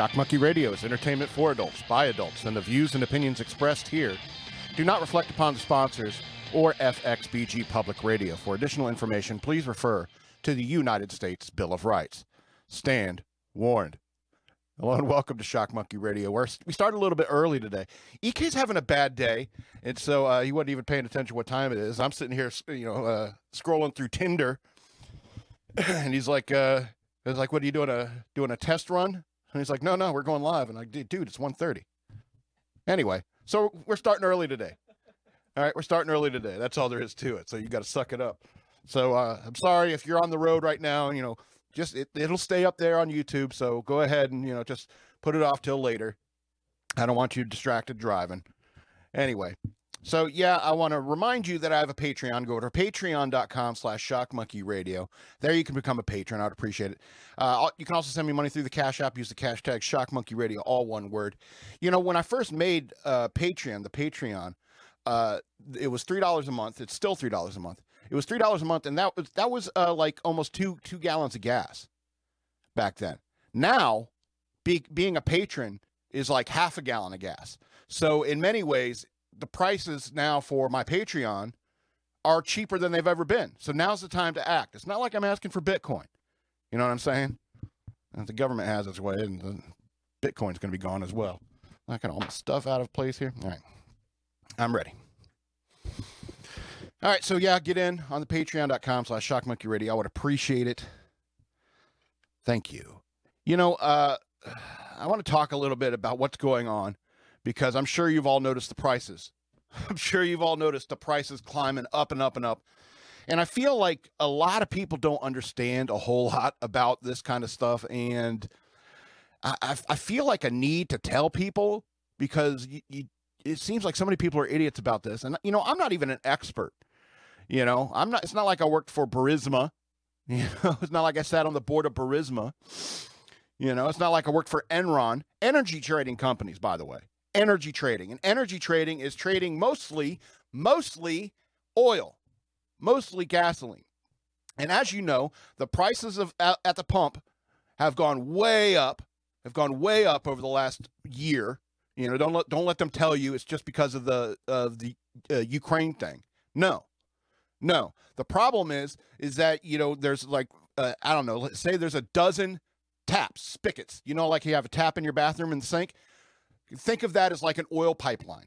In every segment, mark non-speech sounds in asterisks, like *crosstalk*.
Shock Monkey Radio is entertainment for adults by adults, and the views and opinions expressed here do not reflect upon the sponsors or FXBG Public Radio. For additional information, please refer to the United States Bill of Rights. Stand warned. Hello and welcome to Shock Monkey Radio. We're, we started a little bit early today. EK's having a bad day, and so uh, he wasn't even paying attention what time it is. I'm sitting here, you know, uh, scrolling through Tinder, *clears throat* and he's like, uh, "He's like, what are you doing? A doing a test run?" And he's like, "No, no, we're going live." And I'm like, "Dude, it's 1.30. Anyway, so we're starting early today. All right, we're starting early today. That's all there is to it. So you got to suck it up. So uh, I'm sorry if you're on the road right now. You know, just it, it'll stay up there on YouTube. So go ahead and you know just put it off till later. I don't want you distracted driving. Anyway, so yeah, I want to remind you that I have a Patreon. Go to patreon.com slash shockmonkeyradio. There you can become a patron. I'd appreciate it. Uh, you can also send me money through the Cash App. Use the hashtag shockmonkeyradio, all one word. You know, when I first made uh, Patreon, the Patreon, uh, it was three dollars a month. It's still three dollars a month. It was three dollars a month, and that was that was uh, like almost two two gallons of gas back then. Now, be, being a patron is like half a gallon of gas. So in many ways, the prices now for my Patreon are cheaper than they've ever been. So now's the time to act. It's not like I'm asking for Bitcoin. You know what I'm saying? And the government has its way, and Bitcoin's going to be gone as well. I got all my stuff out of place here. All right, I'm ready. All right, so yeah, get in on the patreon.com slash shockmonkeyradio. I would appreciate it. Thank you. You know, uh, I want to talk a little bit about what's going on because I'm sure you've all noticed the prices. *laughs* I'm sure you've all noticed the prices climbing up and up and up. And I feel like a lot of people don't understand a whole *laughs* lot about this kind of stuff. And I, I, feel like a need to tell people because you, you, it seems like so many people are idiots about this. And, you know, I'm not even an expert. You know, I'm not, it's not like I worked for Burisma. *laughs* You know, it's not like I sat on the board of Burisma. You know, it's not like I worked for Enron, energy trading companies, by the way. Energy trading. And energy trading is trading mostly, mostly oil, mostly gasoline. And as you know, the prices of at the pump have gone way up, have gone way up over the last year. You know, don't let don't let them tell you it's just because of the of the uh, Ukraine thing. No, no. The problem is, is that, you know, there's like, uh, I don't know, let's say there's a dozen taps, spigots. You know, like you have a tap in your bathroom and sink. Think of that as like an oil pipeline.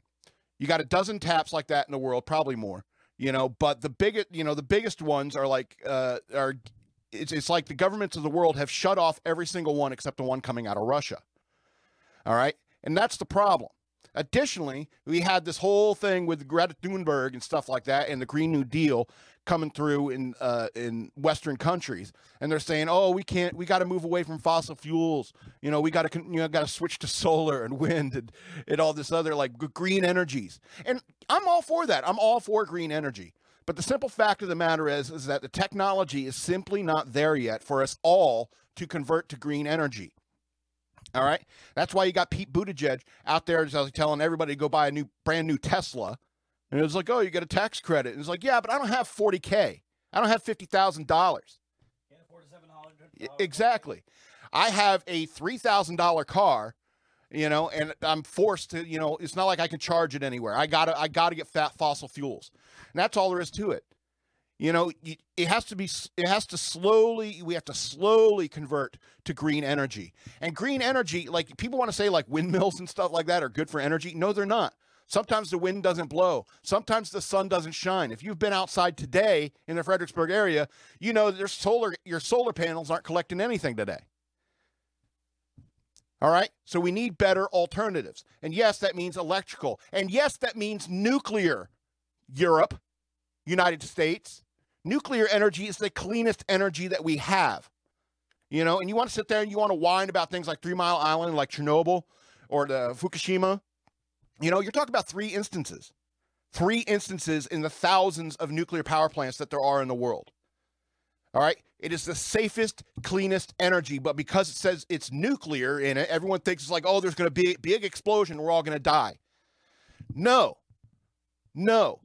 You got a dozen taps like that in the world, probably more. You know, but the biggest, you know, the biggest ones are like, uh, are it's, it's like the governments of the world have shut off every single one except the one coming out of Russia. All right. And that's the problem. Additionally, we had this whole thing with Greta Thunberg and stuff like that, and the Green New Deal coming through in uh, in Western countries, and they're saying, "Oh, we can't. We got to move away from fossil fuels. You know, we got to you know got to switch to solar and wind and, and all this other like green energies." And I'm all for that. I'm all for green energy. But the simple fact of the matter is, is that the technology is simply not there yet for us all to convert to green energy. All right. That's why you got Pete Buttigieg out there telling everybody to go buy a new, brand new Tesla. And it was like, oh, you get a tax credit. And it's like, yeah, but I don't have 40K. I don't have $50,000. Exactly. I have a $3,000 car, you know, and I'm forced to, you know, it's not like I can charge it anywhere. I got to I got to get fat fossil fuels. And that's all there is to it. You know, it has to be, it has to slowly, we have to slowly convert to green energy. And green energy, like people want to say like windmills and stuff like that are good for energy. No, they're not. Sometimes the wind doesn't blow. Sometimes the sun doesn't shine. If you've been outside today in the Fredericksburg area, you know your solar your solar panels aren't collecting anything today. All right? So we need better alternatives. And yes, that means electrical. And yes, that means nuclear. Europe, United States, Nuclear energy is the cleanest energy that we have. You know, and you want to sit there and you want to whine about things like Three Mile Island, like Chernobyl or the Fukushima. You know, you're talking about three instances, three instances in the thousands of nuclear power plants that there are in the world. All right. It is the safest, cleanest energy, but because it says it's nuclear in it, everyone thinks it's like, oh, there's going to be a big explosion. We're all going to die. No, no.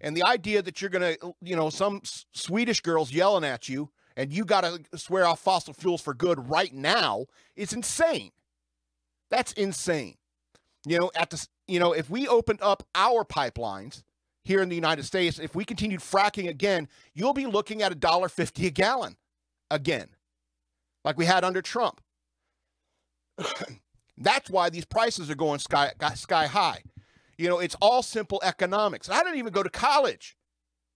And the idea that you're going to, you know, some Swedish girls yelling at you and you got to swear off fossil fuels for good right now is insane. That's insane. You know, at the you know, if we opened up our pipelines here in the United States, if we continued fracking again, you'll be looking at a dollar fifty a gallon again, like we had under Trump. *clears throat* That's why these prices are going sky sky high. You know, it's all simple economics. I didn't even go to college.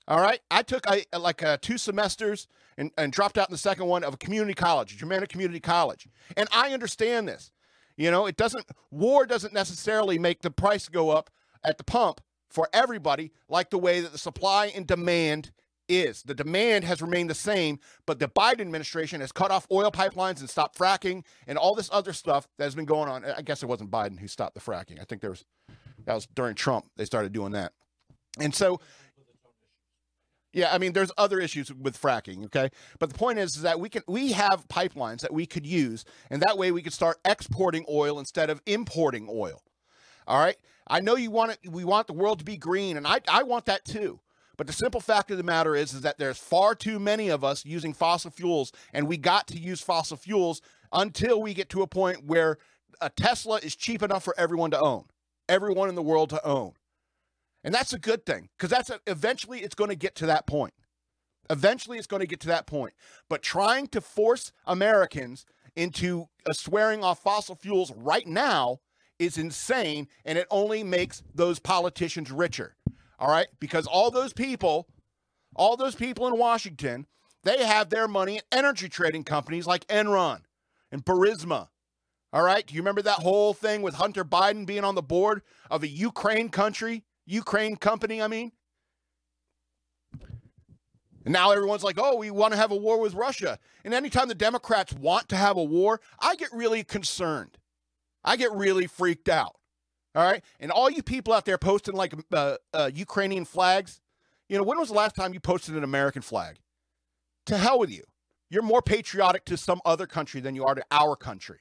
All right, I took I, like uh, two semesters and, and dropped out in the second one of a community college, Germanna Community College, and I understand this. You know, it doesn't war doesn't necessarily make the price go up at the pump for everybody like the way that the supply and demand is. The demand has remained the same, but the Biden administration has cut off oil pipelines and stopped fracking and all this other stuff that has been going on. I guess it wasn't Biden who stopped the fracking. I think there was that was during Trump they started doing that. And so yeah, I mean, there's other issues with fracking, okay? But the point is, is that we can we have pipelines that we could use, and that way we could start exporting oil instead of importing oil. All right. I know you want it, we want the world to be green, and I, I want that too. But the simple fact of the matter is, is that there's far too many of us using fossil fuels, and we got to use fossil fuels until we get to a point where a Tesla is cheap enough for everyone to own, everyone in the world to own. And that's a good thing because that's a, eventually it's going to get to that point. Eventually it's going to get to that point. But trying to force Americans into uh, swearing off fossil fuels right now is insane and it only makes those politicians richer. All right? Because all those people, all those people in Washington, they have their money in energy trading companies like Enron and Burisma. All right? Do you remember that whole thing with Hunter Biden being on the board of a Ukraine country Ukraine company, I mean. And now everyone's like, oh, we want to have a war with Russia. And anytime the Democrats want to have a war, I get really concerned. I get really freaked out. All right. And all you people out there posting like uh, uh, Ukrainian flags, you know, when was the last time you posted an American flag? To hell with you. You're more patriotic to some other country than you are to our country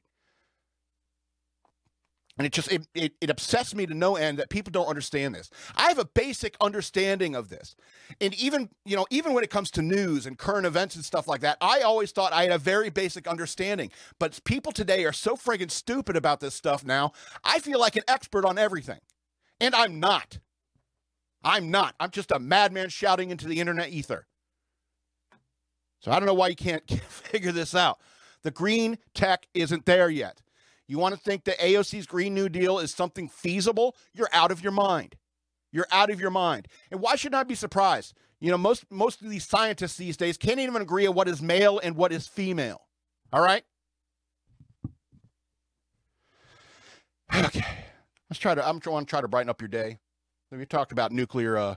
and it just it, it, it upsets me to no end that people don't understand this. I have a basic understanding of this. And even you know even when it comes to news and current events and stuff like that i always thought i had a very basic understanding. But people today are so friggin' stupid about this stuff now i feel like an expert on everything. And i'm not. I'm not. I'm just a madman shouting into the internet ether. So i don't know why you can't *laughs* figure this out. The green tech isn't there yet you want to think that AOC's Green New Deal is something feasible? You're out of your mind. You're out of your mind. And why should I be surprised? You know, most most of these scientists these days can't even agree on what is male and what is female. All right? Okay. Let's try to I'm trying to try to brighten up your day. We talked about nuclear uh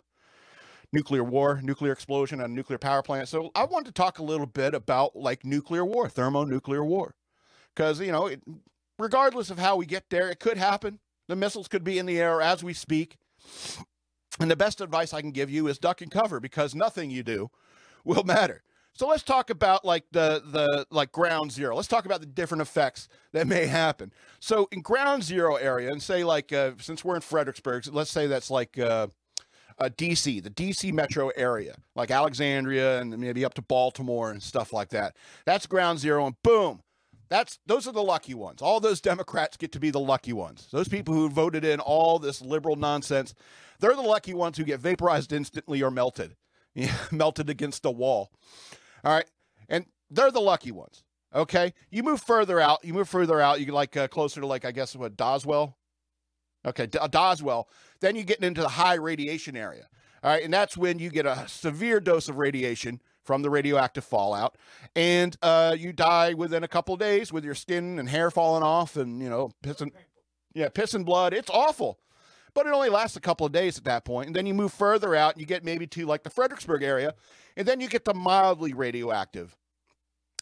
nuclear war, nuclear explosion, and nuclear power plant. So I wanted to talk a little bit about like nuclear war, thermonuclear war. Because, you know, it, regardless of how we get there, it could happen. The missiles could be in the air as we speak. And the best advice I can give you is duck and cover because nothing you do will matter. So let's talk about like the the like ground zero. Let's talk about the different effects that may happen. So in ground zero area, and say like uh, since we're in Fredericksburg, let's say that's like uh, uh, DC, the DC metro area, like Alexandria and maybe up to Baltimore and stuff like that. That's ground zero, and boom, that's those are the lucky ones. All those Democrats get to be the lucky ones. Those people who voted in all this liberal nonsense, they're the lucky ones who get vaporized instantly or melted, *laughs* melted against a wall. All right, and they're the lucky ones. Okay, you move further out. You move further out. You like uh, closer to like I guess what Doswell. Okay, D- Doswell. Then you get into the high radiation area. All right, and that's when you get a severe dose of radiation from the radioactive fallout, and uh, you die within a couple days with your skin and hair falling off, and you know, pissing, yeah, pissing blood. It's awful, but it only lasts a couple of days at that point, and then you move further out, and you get maybe to like the Fredericksburg area, and then you get the mildly radioactive.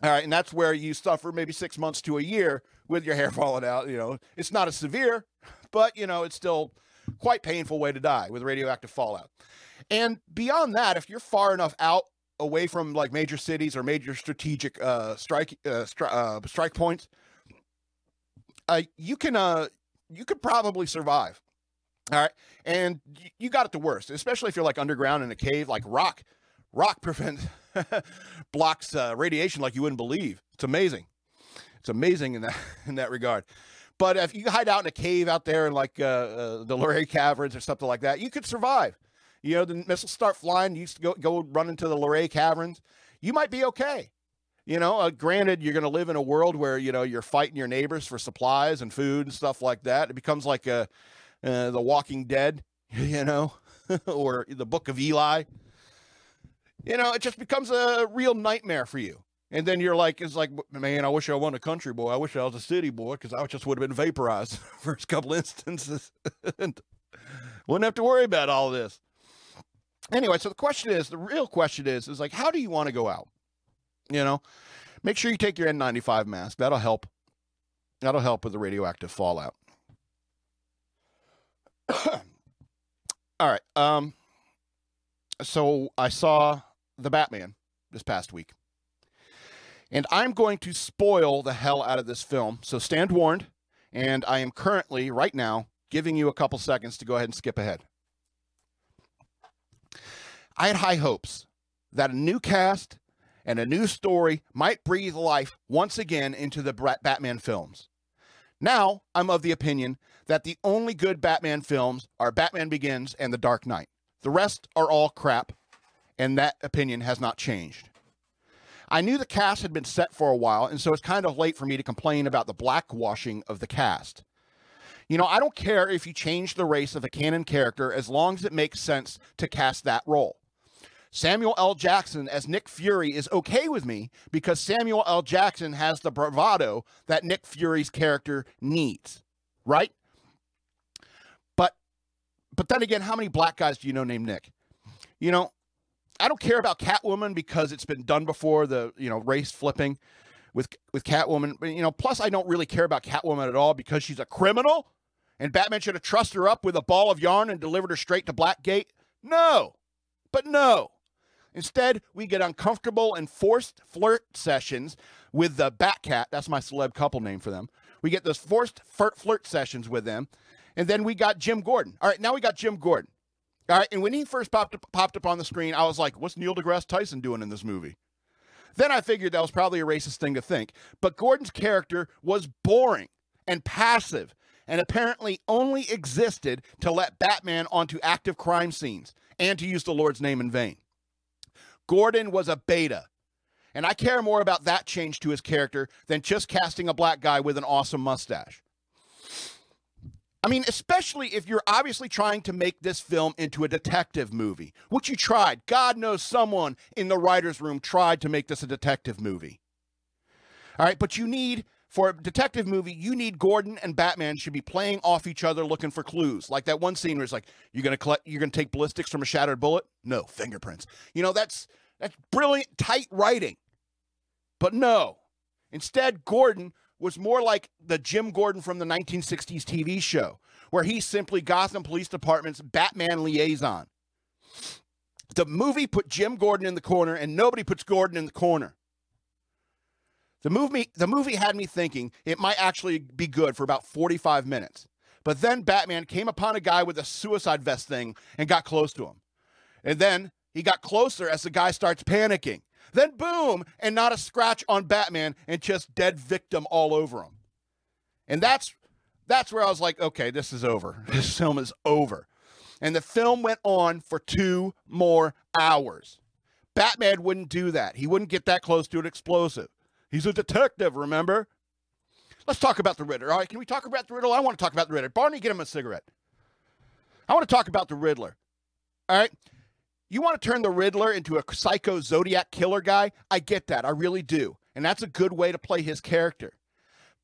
All right, and that's where you suffer maybe six months to a year with your hair *laughs* falling out. You know, it's not as severe, but you know, it's still quite painful way to die with radioactive fallout. And beyond that, if you're far enough out away from like major cities or major strategic uh, strike uh, stri- uh, strike points, uh, you can uh, you could probably survive. All right, and y- you got it the worst, especially if you're like underground in a cave. Like rock, rock *laughs* prevents blocks uh, radiation like you wouldn't believe. It's amazing. It's amazing in that *laughs* in that regard. But if you hide out in a cave out there in like uh, uh, the Luray Caverns or something like that, you could survive. You know, the missiles start flying. You used to go go run into the Luray Caverns. You might be okay. You know, uh, granted, you're going to live in a world where you know you're fighting your neighbors for supplies and food and stuff like that. It becomes like a, uh, the Walking Dead, *laughs* you know, *laughs* or the Book of Eli. You know, it just becomes a real nightmare for you. And then you're like, it's like, man, I wish I wasn't a country boy. I wish I was a city boy because I just would have been vaporized *laughs* first couple instances. and wouldn't have to worry about all this. Anyway, so the question is, the real question is, is like, how do you want to go out? You know, make sure you take your N95 mask. That'll help. That'll help with the radioactive fallout. *coughs* All right. Um, so I saw the Batman this past week. And I'm going to spoil the hell out of this film. So stand warned. And I am currently, right now, giving you a couple seconds to go ahead and skip ahead. I had high hopes that a new cast and a new story might breathe life once again into the Batman films. Now, I'm of the opinion that the only good Batman films are Batman Begins and The Dark Knight. The rest are all crap, and that opinion has not changed. I knew the cast had been set for a while, and so it's kind of late for me to complain about the blackwashing of the cast. You know, I don't care if you change the race of a canon character as long as it makes sense to cast that role. Samuel L. Jackson as Nick Fury is okay with me because Samuel L. Jackson has the bravado that Nick Fury's character needs, right? But but then again, how many black guys do you know named Nick? You know, I don't care about Catwoman because it's been done before the, you know, race flipping with with Catwoman. But, you know, plus I don't really care about Catwoman at all because she's a criminal and Batman should have trusted her up with a ball of yarn and delivered her straight to Blackgate. No. But no. Instead, we get uncomfortable and forced flirt sessions with the Batcat. That's my celeb couple name for them. We get those forced flirt sessions with them. And then we got Jim Gordon. All right, now we got Jim Gordon. All right, and when he first popped up, popped up on the screen, I was like, what's Neil deGrasse Tyson doing in this movie? Then I figured that was probably a racist thing to think. But Gordon's character was boring and passive and apparently only existed to let Batman onto active crime scenes and to use the Lord's name in vain. Gordon was a beta. And I care more about that change to his character than just casting a black guy with an awesome mustache. I mean, especially if you're obviously trying to make this film into a detective movie, which you tried. God knows someone in the writer's room tried to make this a detective movie. All right, but you need, for a detective movie, you need Gordon and Batman should be playing off each other looking for clues. Like that one scene where it's like, you're gonna collect you're gonna take ballistics from a shattered bullet? No, fingerprints. You know, that's that's brilliant, tight writing. But no. Instead, Gordon was more like the Jim Gordon from the 1960s TV show, where he's simply Gotham Police Department's Batman liaison. The movie put Jim Gordon in the corner, and nobody puts Gordon in the corner. The movie, the movie had me thinking it might actually be good for about 45 minutes. But then Batman came upon a guy with a suicide vest thing and got close to him. And then he got closer as the guy starts panicking. Then boom, and not a scratch on Batman and just dead victim all over him. And that's that's where I was like, okay, this is over. *laughs* This film is over. And the film went on for two more hours. Batman wouldn't do that. He wouldn't get that close to an explosive. He's a detective, remember? Let's talk about the Riddler. All right, can we talk about the Riddler? I want to talk about the Riddler. Barney, get him a cigarette. I want to talk about the Riddler. All right. You want to turn the Riddler into a psycho Zodiac killer guy? I get that. I really do. And that's a good way to play his character.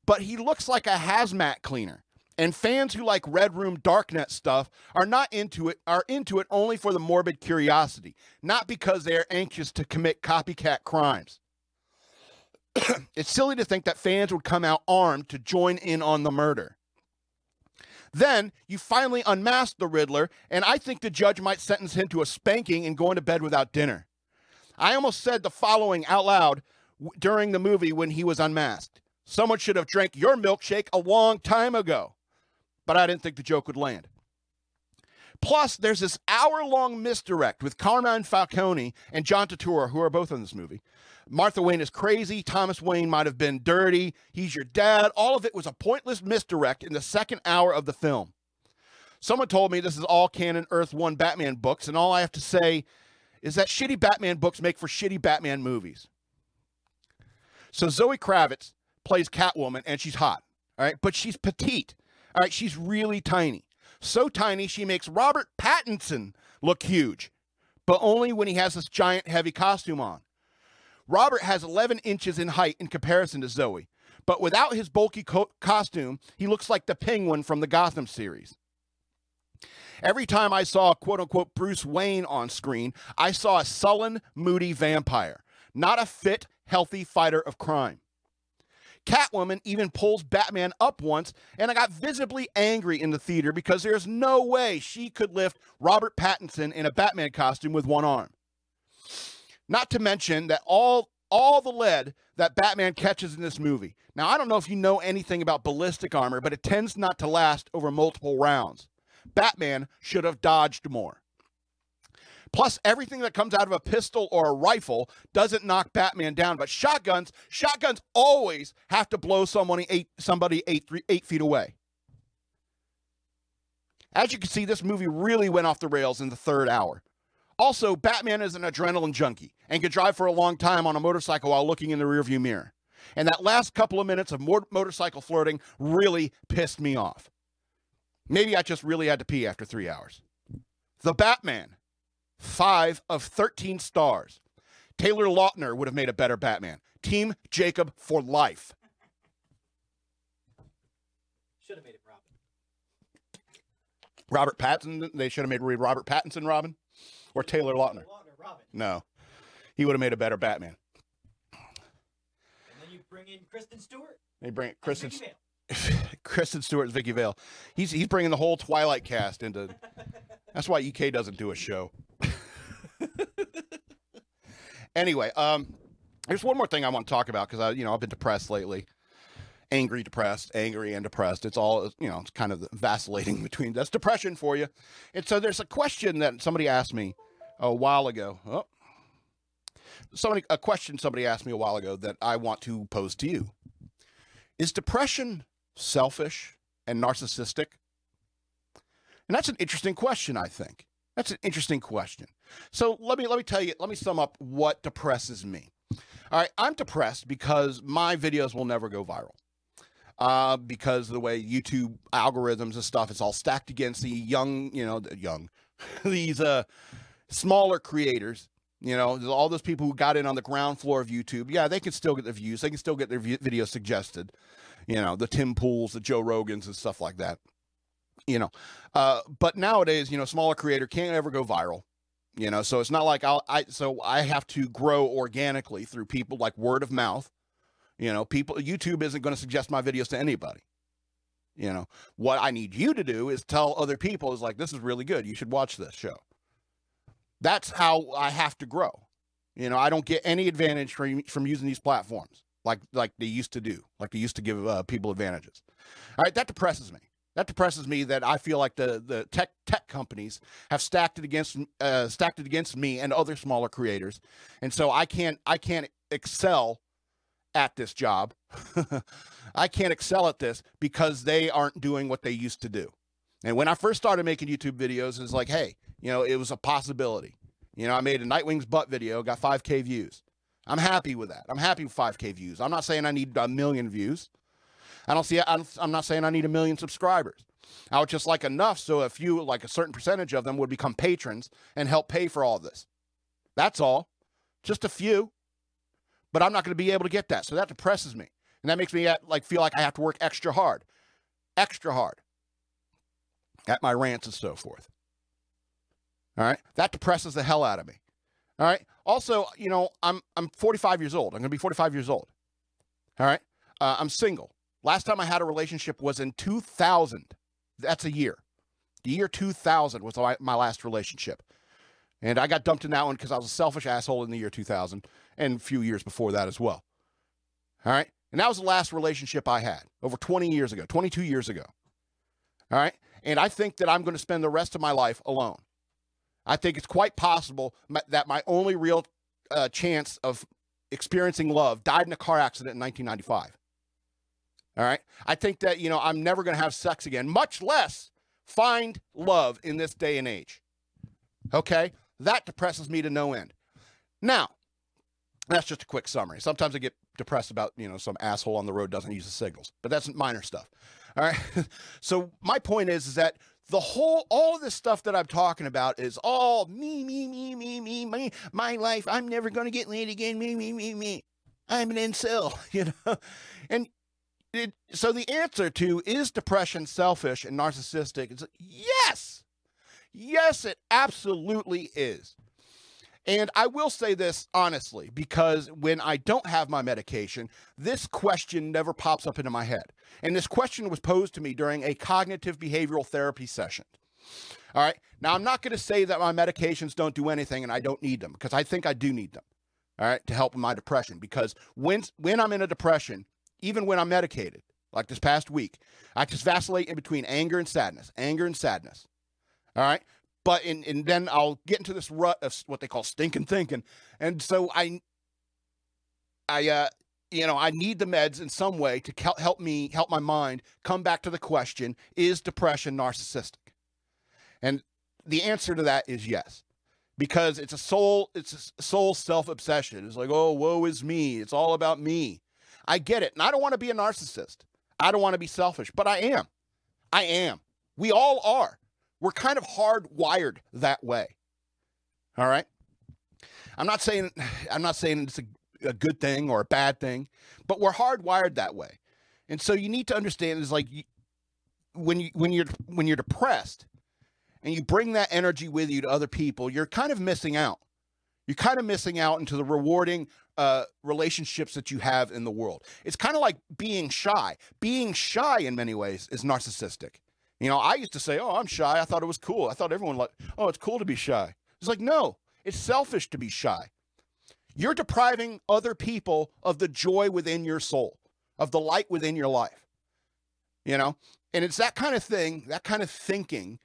But he looks like a hazmat cleaner. And fans who like Red Room Darknet stuff are not into it, are into it only for the morbid curiosity, not because they are anxious to commit copycat crimes. *coughs* it's silly to think that fans would come out armed to join in on the murder. Then you finally unmask the Riddler, and I think the judge might sentence him to a spanking and going to bed without dinner. I almost said the following out loud w- during the movie when he was unmasked. Someone should have drank your milkshake a long time ago. But I didn't think the joke would land. Plus, there's this hour long misdirect with Carmine Falcone and John Turturro, who are both in this movie, Martha Wayne is crazy. Thomas Wayne might have been dirty. He's your dad. All of it was a pointless misdirect in the second hour of the film. Someone told me this is all canon Earth 1 Batman books, and all I have to say is that shitty Batman books make for shitty Batman movies. So Zoe Kravitz plays Catwoman, and she's hot, all right? But she's petite, all right? She's really tiny. So tiny, she makes Robert Pattinson look huge, but only when he has this giant, heavy costume on. Robert has 11 inches in height in comparison to Zoe, but without his bulky co- costume, he looks like the penguin from the Gotham series. Every time I saw quote unquote Bruce Wayne on screen, I saw a sullen, moody vampire, not a fit, healthy fighter of crime. Catwoman even pulls Batman up once, and I got visibly angry in the theater because there's no way she could lift Robert Pattinson in a Batman costume with one arm. Not to mention that all all the lead that Batman catches in this movie. Now, I don't know if you know anything about ballistic armor, but it tends not to last over multiple rounds. Batman should have dodged more. Plus, everything that comes out of a pistol or a rifle doesn't knock Batman down. But shotguns, shotguns always have to blow somebody eight, somebody eight, three, eight feet away. As you can see, this movie really went off the rails in the third hour. Also, Batman is an adrenaline junkie and can drive for a long time on a motorcycle while looking in the rearview mirror. And that last couple of minutes of motorcycle flirting really pissed me off. Maybe I just really had to pee after three hours. The Batman, five of 13 stars. Taylor Lautner would have made a better Batman. Team Jacob for life. Should have made it Robin. Robert Pattinson. They should have made Robert Pattinson Robin, or Taylor Lautner. No, he would have made a better Batman. And then you bring in Kristen Stewart. They bring Kristen *laughs* Kristen Stewart and Vicki Vale. He's he's bringing the whole Twilight cast into. *laughs* That's why EK doesn't do a show. *laughs* anyway, um, there's one more thing I want to talk about because I, you know, I've been depressed lately. Angry, depressed, angry, and depressed. It's all, you know, it's kind of vacillating *laughs* between. That's depression for you. And so there's a question that somebody asked me a while ago. Oh, somebody a question somebody asked me a while ago that I want to pose to you. Is depression selfish and narcissistic? And that's an interesting question, I think. That's an interesting question. So let me let me tell you, let me sum up what depresses me. All right, I'm depressed because my videos will never go viral. Uh, because of the way YouTube algorithms and stuff, it's all stacked against the young, you know, the young, *laughs* these uh, smaller creators. You know, all those people who got in on the ground floor of YouTube. Yeah, they can still get their views. They can still get their v- videos suggested. You know, the Tim Pools, the Joe Rogans, and stuff like that you know uh, but nowadays you know smaller creator can't ever go viral you know so it's not like I'll, i so i have to grow organically through people like word of mouth you know people youtube isn't going to suggest my videos to anybody. You know what i need you to do is tell other people is like this is really good. You should watch this show. That's how i have to grow. You know i don't get any advantage from from using these platforms like like they used to do like they used to give uh, people advantages. All right that depresses me. That depresses me that I feel like the the tech tech companies have stacked it against uh, stacked it against me and other smaller creators, and so I can't I can't excel at this job. *laughs* I can't excel at this because they aren't doing what they used to do. And when I first started making YouTube videos, it's like, hey, you know, it was a possibility. You know, I made a Nightwing's butt video, got 5K views. I'm happy with that. I'm happy with 5K views. I'm not saying I need a million views. I don't see. I'm, I'm not saying I need a million subscribers. I would just like enough so a few, like a certain percentage of them, would become patrons and help pay for all this. That's all. Just a few. But I'm not going to be able to get that, so that depresses me, and that makes me like feel like I have to work extra hard, extra hard at my rants and so forth. All right, that depresses the hell out of me. All right. Also, you know, I'm I'm 45 years old. I'm going to be 45 years old. All right. Uh, I'm single. Last time I had a relationship was in 2000. That's a year. The year 2000 was my last relationship. And I got dumped in that one because I was a selfish asshole in the year 2000 and a few years before that as well. All right. And that was the last relationship I had over 20 years ago, 22 years ago. All right. And I think that I'm going to spend the rest of my life alone. I think it's quite possible that my only real uh, chance of experiencing love, died in a car accident in 1995. All right. I think that, you know, I'm never going to have sex again, much less find love in this day and age. Okay. That depresses me to no end. Now, that's just a quick summary. Sometimes I get depressed about, you know, some asshole on the road doesn't use the signals, but that's minor stuff. All right. *laughs* so my point is, is that the whole all of this stuff that I'm talking about is all me, me, me, me, me, me, my life. I'm never gonna get laid again. Me, me, me, me. I'm an incel, *laughs* you know. And it, so the answer to is depression selfish and narcissistic? Is yes, yes, it absolutely is. And I will say this honestly, because when I don't have my medication, this question never pops up into my head. And this question was posed to me during a cognitive behavioral therapy session. All right. Now, I'm not going to say that my medications don't do anything and I don't need them because I think I do need them. All right. To help with my depression. Because when, when I'm in a depression, even when I'm medicated, like this past week, I just vacillate in between anger and sadness, anger and sadness. All right. But in, and then I'll get into this rut of what they call stinking thinking. And so I, I, uh, you know, I need the meds in some way to help me, help my mind come back to the question is depression narcissistic? And the answer to that is yes. Because it's a soul, it's a soul self obsession. It's like, oh, woe is me. It's all about me. I get it. And I don't want to be a narcissist. I don't want to be selfish, but I am. I am. We all are. We're kind of hardwired that way. All right. I'm not saying I'm not saying it's a, a good thing or a bad thing, but we're hardwired that way. And so you need to understand is like when you when you're when you're depressed and you bring that energy with you to other people, you're kind of missing out. You're kind of missing out into the rewarding uh, relationships that you have in the world. It's kind of like being shy. Being shy in many ways is narcissistic. You know, I used to say, "Oh, I'm shy." I thought it was cool. I thought everyone like, "Oh, it's cool to be shy." It's like, no, it's selfish to be shy. You're depriving other people of the joy within your soul, of the light within your life. You know, and it's that kind of thing, that kind of thinking,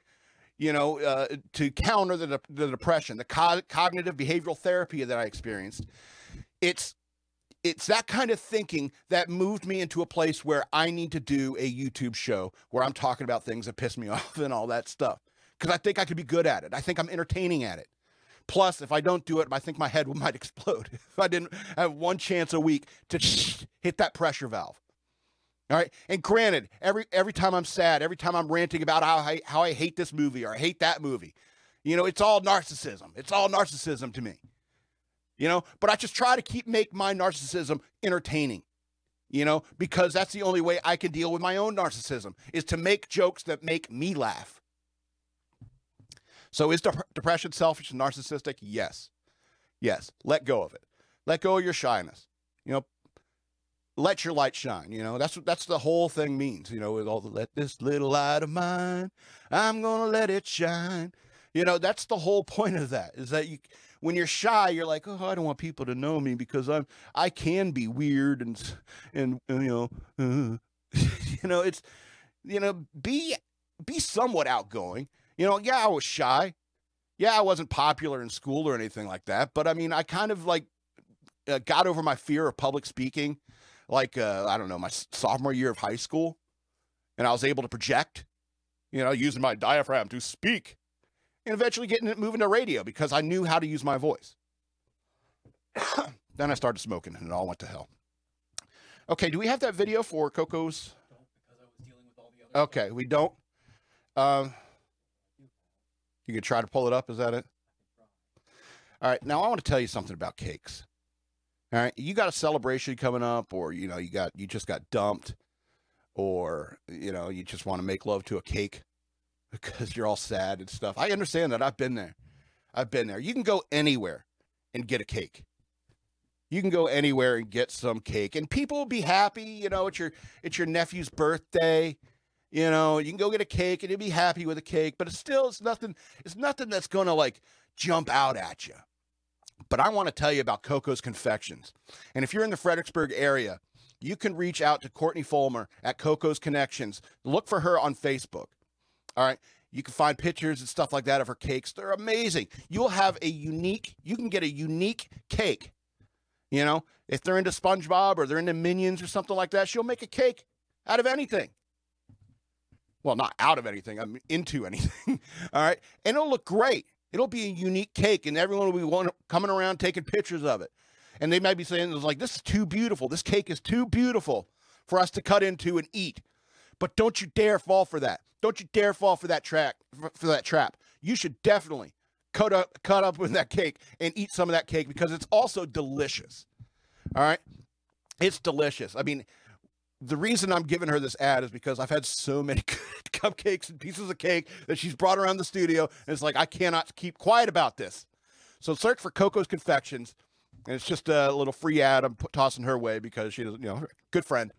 you know, uh, to counter the, the depression, the co- cognitive behavioral therapy that I experienced. It's it's that kind of thinking that moved me into a place where I need to do a YouTube show where I'm talking about things that piss me *laughs* off and all that stuff. Because I think I could be good at it. I think I'm entertaining at it. Plus, if I don't do it, I think my head *laughs* might explode *laughs* if I didn't have one chance a week to hit that pressure valve. All right. And granted, every every time I'm sad, every time I'm ranting about how I, how I hate this movie or I hate that movie, you know, it's all narcissism. It's all narcissism to me you know, but I just try to keep make my narcissism entertaining, you know, because that's the only way I can deal with my own narcissism is to make jokes that make me laugh. So is de- depression selfish and narcissistic? Yes. Yes. Let go of it. Let go of your shyness. You know, let your light shine. You know, that's what that's the whole thing means. You know, with all the let this little light of mine, I'm gonna let it shine. You know, that's the whole point of that is that you when you're shy, you're like, oh, I don't want people to know me because I'm I can be weird and and, you know, uh, *laughs* you know, it's you know, be be somewhat outgoing. You know, yeah, I was shy. Yeah, I wasn't popular in school or anything like that, but I mean, I kind of like uh, got over my fear of public speaking like uh, I don't know, my sophomore year of high school, and I was able to project, you know, using my diaphragm to speak and eventually getting it moving to radio because I knew how to use my voice. *coughs* then I started smoking and it all went to hell. Okay, do we have that video for Coco's? Okay, we don't. Um, you could try to pull it up. Is that it? All right. Now I want to tell you something about cakes. All right, you got a celebration coming up, or you know, you got you just got dumped, or you know, you just want to make love to a cake *laughs* because you're all sad and stuff. I understand that. I've been there. I've been there. You can go anywhere and get a cake. You can go anywhere and get some cake, and people will be happy. You know, it's your it's your nephew's birthday. You know, you can go get a cake and you'll be happy with a cake, but it's still it's nothing. It's nothing that's gonna like jump out at you. But I want to tell you about Coco's Confections, and if you're in the Fredericksburg area, you can reach out to Courtney Fulmer at Coco's Confections. Look for her on Facebook. All right. You can find pictures and stuff like that of her cakes. They're amazing. You'll have a unique, you can get a unique cake You know, if they're into SpongeBob or they're into Minions or something like that, she'll make a cake out of anything. Well, not out of anything, I'm into *laughs* anything. All right. And it'll look great. It'll be a unique cake, and everyone will be coming around taking pictures of it. And they might be saying, like, this is too beautiful. This cake is too beautiful for us to cut into and eat. But don't you dare fall for that. Don't you dare fall for that track for that trap. You should definitely cut up cut up with that cake and eat some of that cake because it's also delicious. All right? It's delicious. I mean, the reason I'm giving her this ad is because I've had so many *laughs* cupcakes and pieces of cake that she's brought around the studio, and it's like I cannot keep quiet about this. So search for Coco's Confections, and it's just a little free ad I'm tossing her way because she's you know good friend,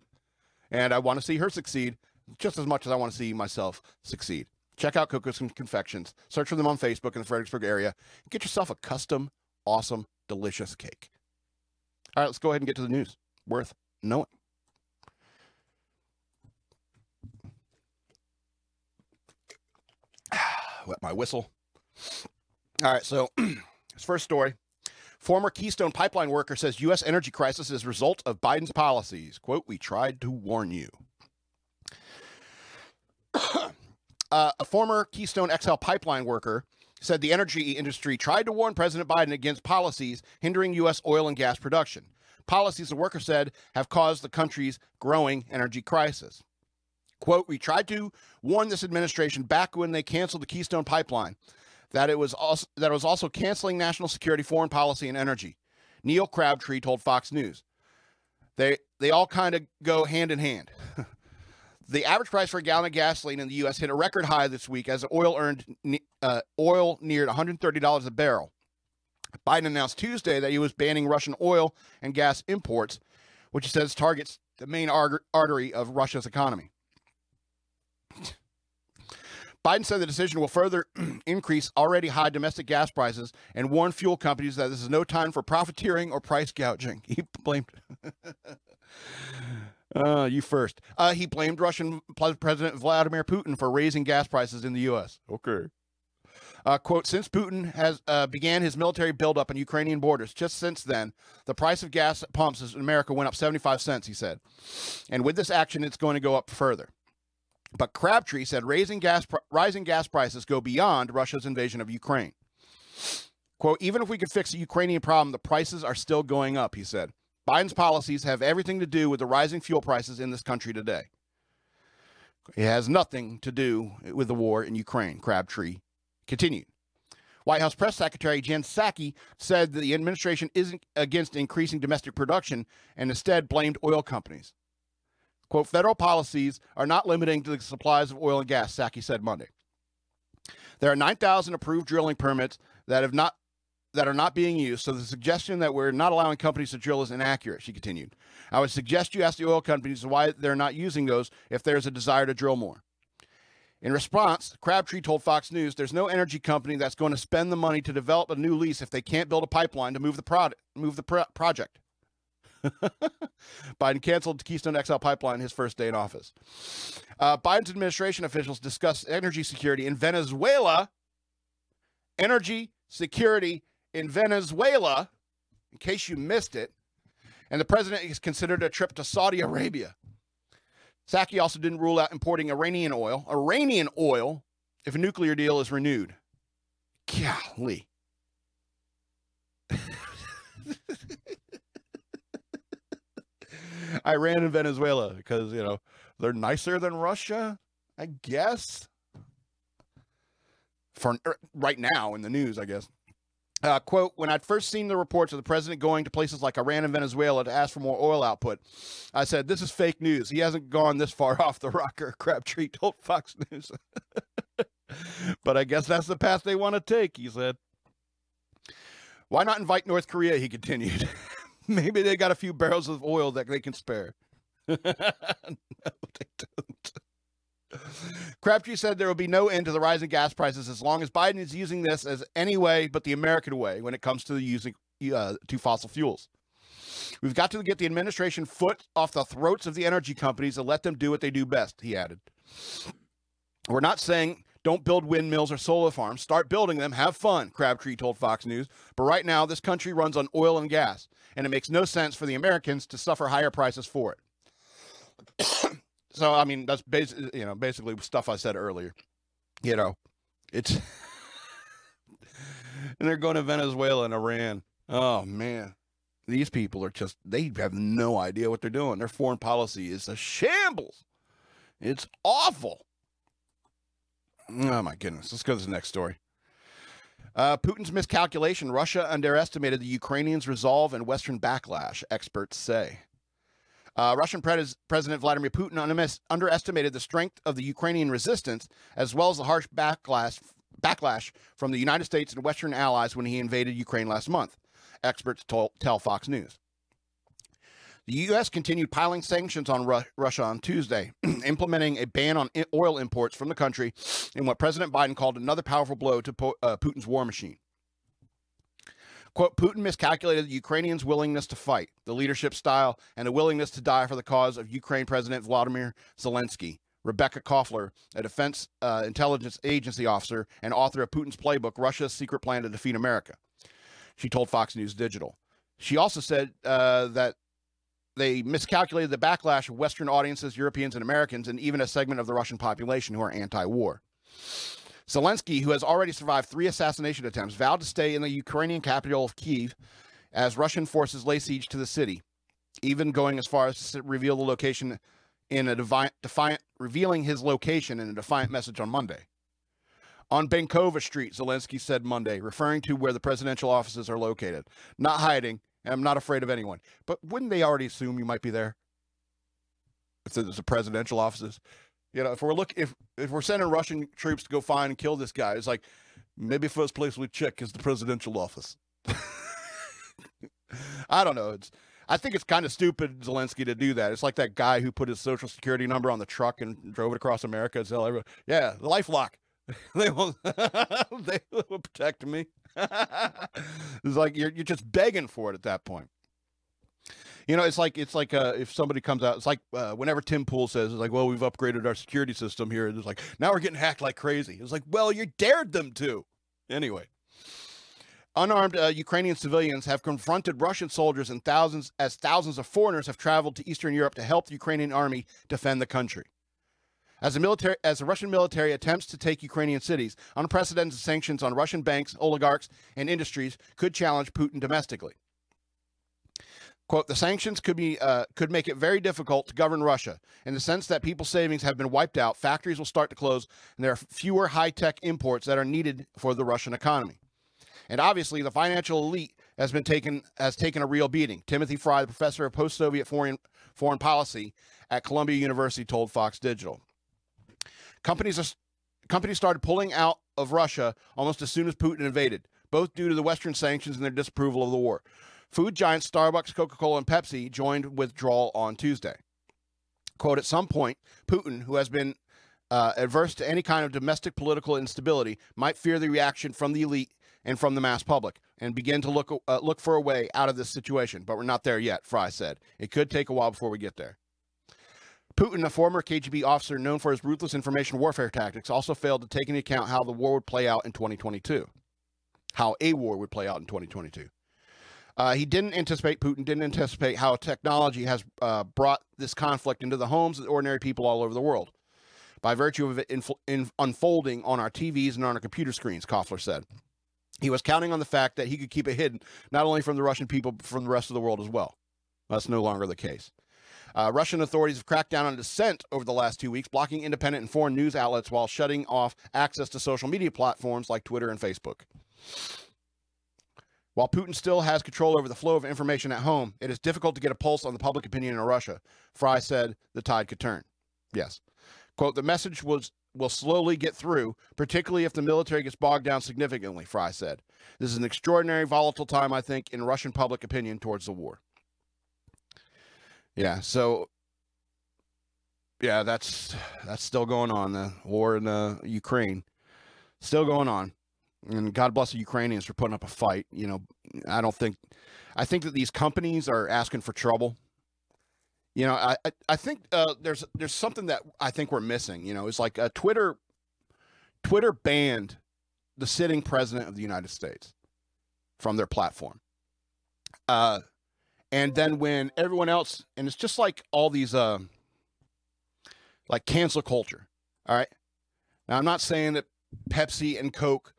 and I want to see her succeed just as much as I want to see myself succeed. Check out Coco's Confections. Search for them on Facebook in the Fredericksburg area. Get yourself a custom, awesome, delicious cake. All right, let's go ahead and get to the news. Worth knowing. *sighs* Wet my whistle. All right, so *clears throat* this first story. Former Keystone pipeline worker says U.S. energy crisis is result of Biden's policies. Quote, we tried to warn you. *coughs* uh, a former Keystone XL pipeline worker said the energy industry tried to warn President Biden against policies hindering U.S. oil and gas production. Policies, the worker said, have caused the country's growing energy crisis. Quote, we tried to warn this administration back when they canceled the Keystone pipeline that it was also, that it was also canceling national security, foreign policy, and energy. Neil Crabtree told Fox News. They they all kind of go hand in hand. *laughs* the average price for a gallon of gasoline in the U.S. hit a record high this week as oil earned uh, oil neared $130 a barrel. Biden announced Tuesday that he was banning Russian oil and gas imports, which he says targets the main artery of Russia's economy. Biden said the decision will further *clears throat* increase already high domestic gas prices and warn fuel companies that this is no time for profiteering or price gouging. *laughs* He blamed. *laughs* uh, you first. Uh, he blamed Russian President Vladimir Putin for raising gas prices in the U.S. Okay. Uh, quote, since Putin has uh, began his military buildup on Ukrainian borders, just since then, the price of gas pumps in America went up 75 cents, he said. And with this action, it's going to go up further. But Crabtree said raising gas rising gas prices go beyond Russia's invasion of Ukraine. Quote, even if we could fix the Ukrainian problem, the prices are still going up, he said. Biden's policies have everything to do with the rising fuel prices in this country today. It has nothing to do with the war in Ukraine, Crabtree continued. White House Press Secretary Jen Psaki said that the administration isn't against increasing domestic production and instead blamed oil companies. Quote, federal policies are not limiting to the supplies of oil and gas, Psaki said Monday. There are 9,000 approved drilling permits that have not that are not being used, so the suggestion that we're not allowing companies to drill is inaccurate, she continued. I would suggest you ask the oil companies why they're not using those if there's a desire to drill more. In response, Crabtree told Fox News there's no energy company that's going to spend the money to develop a new lease if they can't build a pipeline to move the, product, move the pro- project. *laughs* Biden canceled Keystone XL pipeline his first day in office. Uh, Biden's administration officials discussed energy security in Venezuela. Energy security in Venezuela, in case you missed it. And the president has considered a trip to Saudi Arabia. Psaki also didn't rule out importing Iranian oil, Iranian oil, if a nuclear deal is renewed. Golly. *laughs* Iran and Venezuela because, you know, they're nicer than Russia, I guess. For er, right now in the news, I guess. Uh, quote, when I'd first seen the reports of the president going to places like Iran and Venezuela to ask for more oil output, I said, this is fake news. He hasn't gone this far *laughs* off the rocker, Crabtree *laughs* told Fox News. *laughs* but I guess that's the path they want to take, he said. Why not invite North Korea, he continued. Maybe they got a few barrels of oil that they can spare. no, they don't. Crabtree said there will be no end to the rising gas prices as long as Biden is using this as any way but the American way when it comes to using uh, to fossil fuels. We've got to get the administration foot off the throats of the energy companies and let them do what they do best, he added. We're not saying Don't build windmills or solar farms. Start building them. Have fun, Crabtree told Fox News. But right now, this country runs on oil and gas, and it makes no sense for the Americans to suffer higher prices for it. So, I mean, that's basically, you know, basically stuff I said earlier. You know, it's *laughs* and they're going to Venezuela and Iran. Oh man, these people are just they have no idea what they're doing. Their foreign policy is a shambles. It's awful. Oh my goodness. Let's go to the next story. Uh, Putin's miscalculation. Russia underestimated the Ukrainians' resolve and Western backlash, experts say. Uh, Russian pres- President Vladimir Putin un- underestimated the strength of the Ukrainian resistance, as well as the harsh backlash, backlash from the United States and Western allies when he invaded Ukraine last month, experts told, tell Fox News. The U.S. continued piling sanctions on Ru- Russia on Tuesday, *clears throat* implementing a ban on oil imports from the country in what President Biden called another powerful blow to po- uh, Putin's war machine. Quote, Putin miscalculated the Ukrainians' willingness to fight, the leadership style, and a willingness to die for the cause of Ukraine President Vladimir Zelensky. Rebecca Koffler, a defense uh, intelligence agency officer and author of Putin's playbook, Russia's Secret Plan to Defeat America. She told Fox News Digital. She also said uh, that they miscalculated the backlash of Western audiences, Europeans, and Americans, and even a segment of the Russian population who are anti war. Zelensky, who has already survived three assassination attempts, vowed to stay in the Ukrainian capital of Kiev as Russian forces lay siege to the city, even going as far as to reveal the location in a defiant, defiant revealing his location in a defiant message on Monday. On Bankova Street, Zelensky said Monday, referring to where the presidential offices are located. Not hiding, I'm not afraid of anyone. But wouldn't they already assume you might be there? If there's a presidential offices, you know, if we're look if if we're sending Russian troops to go find and kill this guy, it's like maybe first place we check is the presidential office. *laughs* I don't know. It's I think it's kind of stupid Zelensky to do that. It's like that guy who put his social security number on the truck and drove it across America tell everyone, "Yeah, the LifeLock, *laughs* they will, *laughs* they will protect me." it's like you're you're just begging for it at that point. You know, it's like it's like uh, if somebody comes out, it's like uh, whenever Tim Pool says, "It's like, well, we've upgraded our security system here," it's like now we're getting hacked like crazy. It's like, well, you dared them to. Anyway, unarmed uh, Ukrainian civilians have confronted Russian soldiers and thousands as thousands of foreigners have traveled to Eastern Europe to help the Ukrainian army defend the country. As the military, as the Russian military attempts to take Ukrainian cities, unprecedented sanctions on Russian banks, oligarchs, and industries could challenge Putin domestically. Quote, the sanctions could be uh, could make it very difficult to govern Russia in the sense that people's savings have been wiped out, factories will start to close, and there are fewer high-tech imports that are needed for the Russian economy. And obviously, the financial elite has been taken has taken a real beating. Timothy Frye, the professor of post-Soviet foreign foreign policy at Columbia University, told Fox Digital. Companies are, companies started pulling out of Russia almost as soon as Putin invaded, both due to the Western sanctions and their disapproval of the war. Food giants Starbucks, Coca Cola, and Pepsi joined withdrawal on Tuesday. Quote, at some point, Putin, who has been uh, adverse to any kind of domestic political instability, might fear the reaction from the elite and from the mass public and begin to look, uh, look for a way out of this situation. But we're not there yet, Frye said. It could take a while before we get there. Putin, a former KGB officer known for his ruthless information warfare tactics, also failed to take into account how the war would play out in 2022. How a war would play out in 2022. Uh, he didn't anticipate, Putin didn't anticipate how technology has uh, brought this conflict into the homes of ordinary people all over the world by virtue of it inf- in unfolding on our TVs and on our computer screens, Koffler said. He was counting on the fact that he could keep it hidden, not only from the Russian people, but from the rest of the world as well. That's no longer the case. Uh, Russian authorities have cracked down on dissent over the last two weeks, blocking independent and foreign news outlets while shutting off access to social media platforms like Twitter and Facebook. While Putin still has control over the flow of information at home, it is difficult to get a pulse on the public opinion in Russia. Frye said the tide could turn. Yes. Quote, the message was will slowly get through, particularly if the military gets bogged down significantly, Frye said. This is an extraordinary volatile time, I think, in Russian public opinion towards the war. Yeah, so yeah, that's that's still going on. The war in uh, Ukraine still going on, and God bless the Ukrainians for putting up a fight. You know, I don't think I think that these companies are asking for trouble. You know, I I, think uh, there's there's something that I think we're missing. You know, it's like uh, Twitter. Twitter banned the sitting president of the United States from their platform. Uh, and then when everyone else, and it's just like all these, uh, like cancel culture. All right. Now, I'm not saying that Pepsi and Coke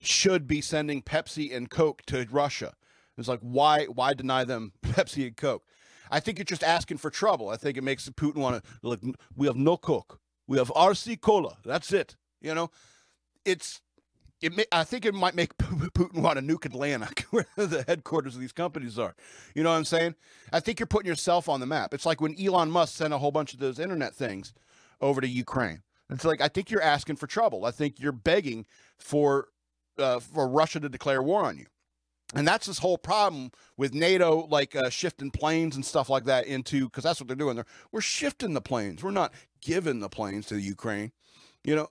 should be sending Pepsi and Coke to Russia. It's like, why, why deny them *laughs* Pepsi and Coke? I think you're just asking for trouble. I think it makes Putin want to, like, we have no Coke. We have RC Cola. That's it. You know, it's it may, I think it might make *laughs* Putin want to nuke Atlanta, *laughs* where the headquarters of these companies are. You know what I'm saying? I think you're putting yourself on the map. It's like when Elon Musk sent a whole bunch of those internet things over to Ukraine. It's like I think you're asking for trouble. I think you're begging for uh, for Russia to declare war on you. And that's this whole problem with NATO, like uh, shifting planes and stuff like that into, because that's what they're doing. They're, we're shifting the planes. We're not giving the planes to the Ukraine. You know,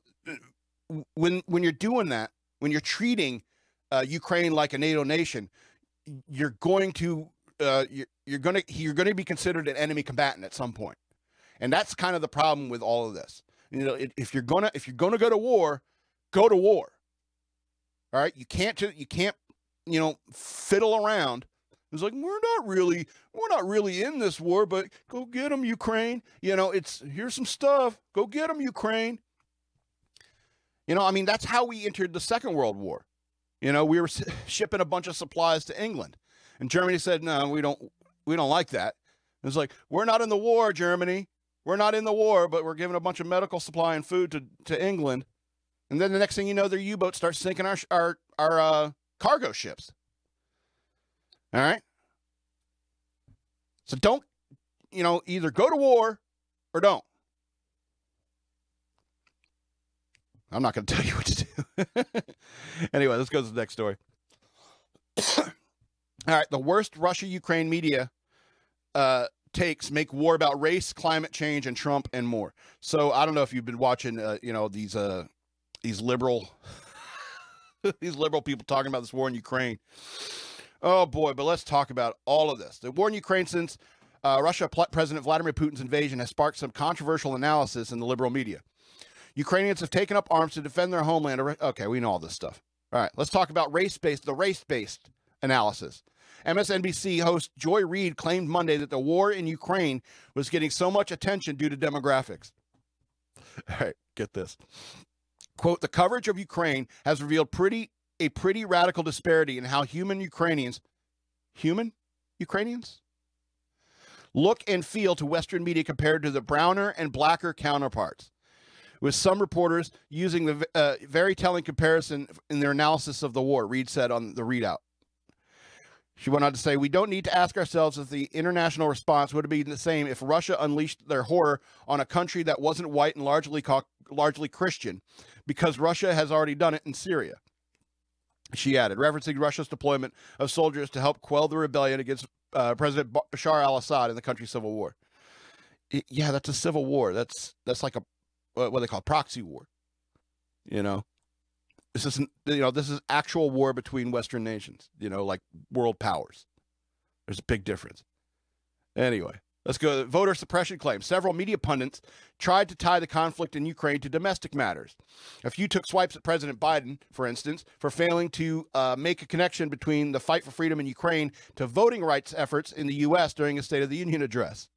when when you're doing that, when you're treating uh, Ukraine like a NATO nation, you're going to uh, you're, you're going to you're going to be considered an enemy combatant at some point, and that's kind of the problem with all of this. You know, if you're gonna if you're gonna go to war, go to war. All right, you can't just you can't you know fiddle around. It's like we're not really we're not really in this war, but go get them, Ukraine. You know, it's here's some stuff. Go get them, Ukraine. You know, I mean, that's how we entered the Second World War. You know, we were *laughs* shipping a bunch of supplies to England, and Germany said, "No, we don't, we don't like that." It's like we're not in the war, Germany. We're not in the war, but we're giving a bunch of medical supply and food to, to England. And then the next thing you know, their U-boats start sinking our our our uh, cargo ships. All right. So don't, you know, either go to war or don't. I'm not going *laughs* to tell you what to do. *laughs* anyway, let's go to the next story. *coughs* All right, the worst Russia Ukraine media uh, takes make war about race, climate change, and Trump and more. So I don't know if you've been watching, uh, you know, these uh, these liberal *laughs* these liberal people talking about this war in Ukraine. Oh boy, but let's talk about all of this. The war in Ukraine since uh, Russia President Vladimir Putin's invasion has sparked some controversial analysis in the liberal media. Ukrainians have taken up arms to defend their homeland. Okay, we know all this stuff. All right, let's talk about race based, the race based analysis. MSNBC host Joy Reid claimed Monday that the war in Ukraine was getting so much attention due to demographics. *laughs* All right, get this. Quote, the coverage of Ukraine has revealed pretty a pretty radical disparity in how human Ukrainians, human Ukrainians, look and feel to Western media compared to the browner and blacker counterparts with some reporters using the uh, very telling comparison in their analysis of the war, Reid said on the ReidOut. She went on to say, We don't need to ask ourselves if the international response would have been the same if Russia unleashed their horror on a country that wasn't white and largely, largely Christian, because Russia has already done it in Syria. She added, referencing Russia's deployment of soldiers to help quell the rebellion against uh, President Bashar al Assad in the country's civil war. It, yeah, that's a civil war. That's that's like a what they call proxy war. You know, this isn't you know this is actual war between Western nations. You know, like world powers. There's a big difference. Anyway, let's go. Voter suppression claims. Several media pundits tried to tie the conflict in Ukraine to domestic matters. A few took swipes at President Biden, for instance, for failing to uh, make a connection between the fight for freedom in Ukraine to voting rights efforts in the U.S. during a State of the Union address.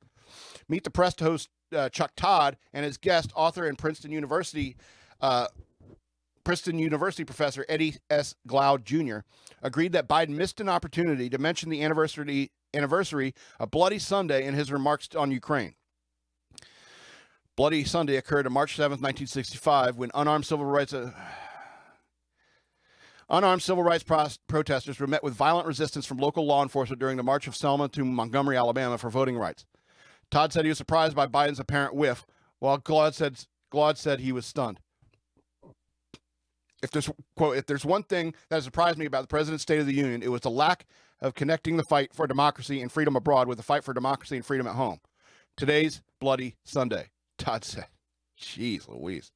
Meet the Press host uh, Chuck Todd and his guest, author and Princeton University, uh, Princeton University professor Eddie S. Glaude Jr. agreed that Biden missed an opportunity to mention the anniversary anniversary of Bloody Sunday in his remarks on Ukraine. Bloody Sunday occurred on March 7, 1965, when unarmed civil rights uh, unarmed civil rights pro- protesters were met with violent resistance from local law enforcement during the March of Selma to Montgomery, Alabama, for voting rights. Todd said he was surprised by Biden's apparent whiff, while Glaude said Glaude said he was stunned. If there's quote, if there's one thing that surprised me about the president's State of the Union, it was the lack of connecting the fight for democracy and freedom abroad with the fight for democracy and freedom at home. Today's bloody Sunday, Todd said. Jeez Louise.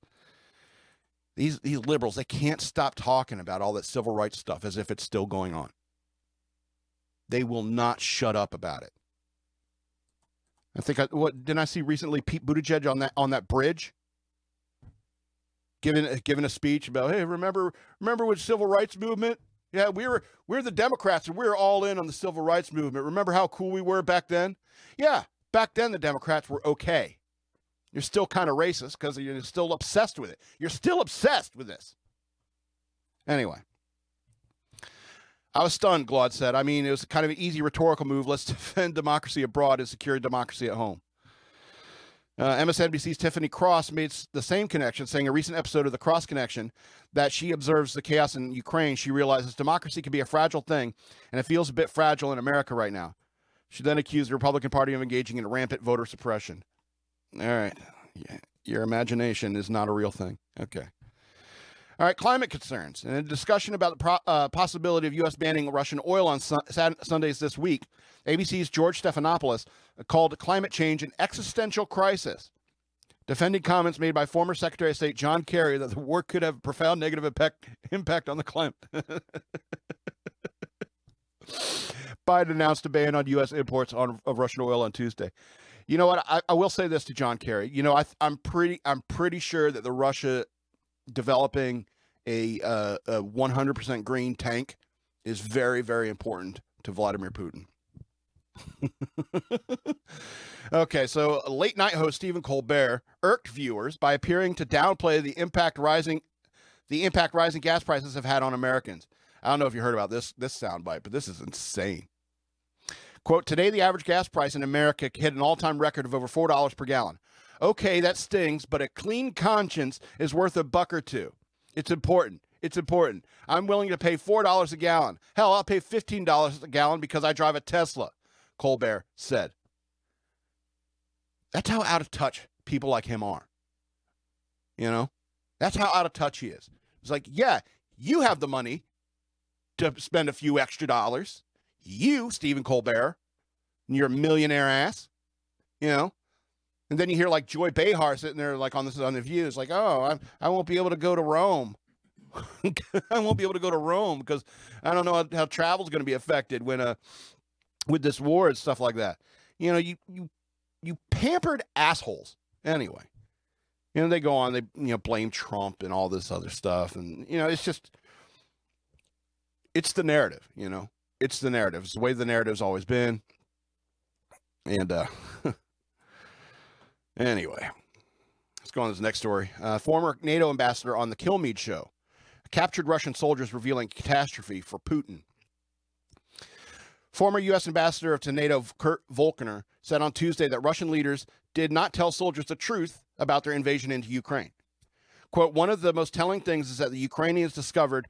These these liberals, they can't stop talking about all that civil rights stuff as if it's still going on. They will not shut up about it. I think I what didn't I see recently Pete Buttigieg on that on that bridge giving giving a speech about, hey, remember remember with civil rights movement? Yeah, we were we're the Democrats and we're all in on the civil rights movement. Remember how cool we were back then? Yeah, back then the Democrats were okay. You're still kind of racist because you're still obsessed with it. You're still obsessed with this. Anyway. I was stunned, Glaude said. I mean, it was kind of an easy rhetorical move. Let's defend democracy abroad and secure democracy at home. Uh, MSNBC's Tiffany Cross made the same connection, saying a recent episode of The Cross Connection that she observes the chaos in Ukraine. She realizes democracy can be a fragile thing, and it feels a bit fragile in America right now. She then accused the Republican Party of engaging in rampant voter suppression. All right. Yeah. Your imagination is not a real thing. Okay. All right, climate concerns. And a discussion about the pro- uh, possibility of U.S. banning Russian oil on su- Sundays this week, ABC's George Stephanopoulos called climate change an existential crisis, defending comments made by former Secretary of State John Kerry that the war could have a profound negative impact, impact on the climate. *laughs* Biden announced a ban on U.S. imports on, of Russian oil on Tuesday. You know what? I, I will say this to John Kerry. You know, I, I'm pretty, I'm pretty sure that the Russia developing a, uh, a 100% green tank is very, very important to Vladimir Putin. *laughs* okay, so uh, late night host Stephen Colbert irked viewers by appearing to downplay the impact rising the impact rising gas prices have had on Americans. I don't know if you heard about this this soundbite, but this is insane. Quote, today the average gas price in America hit an all-time record of over $4 per gallon. Okay, that stings, but a clean conscience is worth a buck or two. It's important. It's important. I'm willing to pay $4 a gallon. Hell, I'll pay $15 a gallon because I drive a Tesla, Colbert said. That's how out of touch people like him are. You know? That's how out of touch he is. It's like, yeah, you have the money to spend a few extra dollars. You, Stephen Colbert, and your millionaire ass, you know, and then you hear like Joy Behar sitting there like on this on the views, like, oh, I I won't be able to go to Rome. *laughs* I won't be able to go to Rome because I don't know how, how travel's going to be affected when uh with this war and stuff like that. You know, you you you pampered assholes. Anyway, you know they go on, they you know blame Trump and all this other stuff, and you know it's just it's the narrative. You know, it's the narrative. It's the way the narrative's always been, and uh *laughs* Anyway, let's go on to this next story. Uh, former NATO ambassador on the Kilmeade show. Captured Russian soldiers revealing catastrophe for Putin. Former U.S. ambassador to NATO Kurt Volkener said on Tuesday that Russian leaders did not tell soldiers the truth about their invasion into Ukraine. Quote, one of the most telling things is that the Ukrainians discovered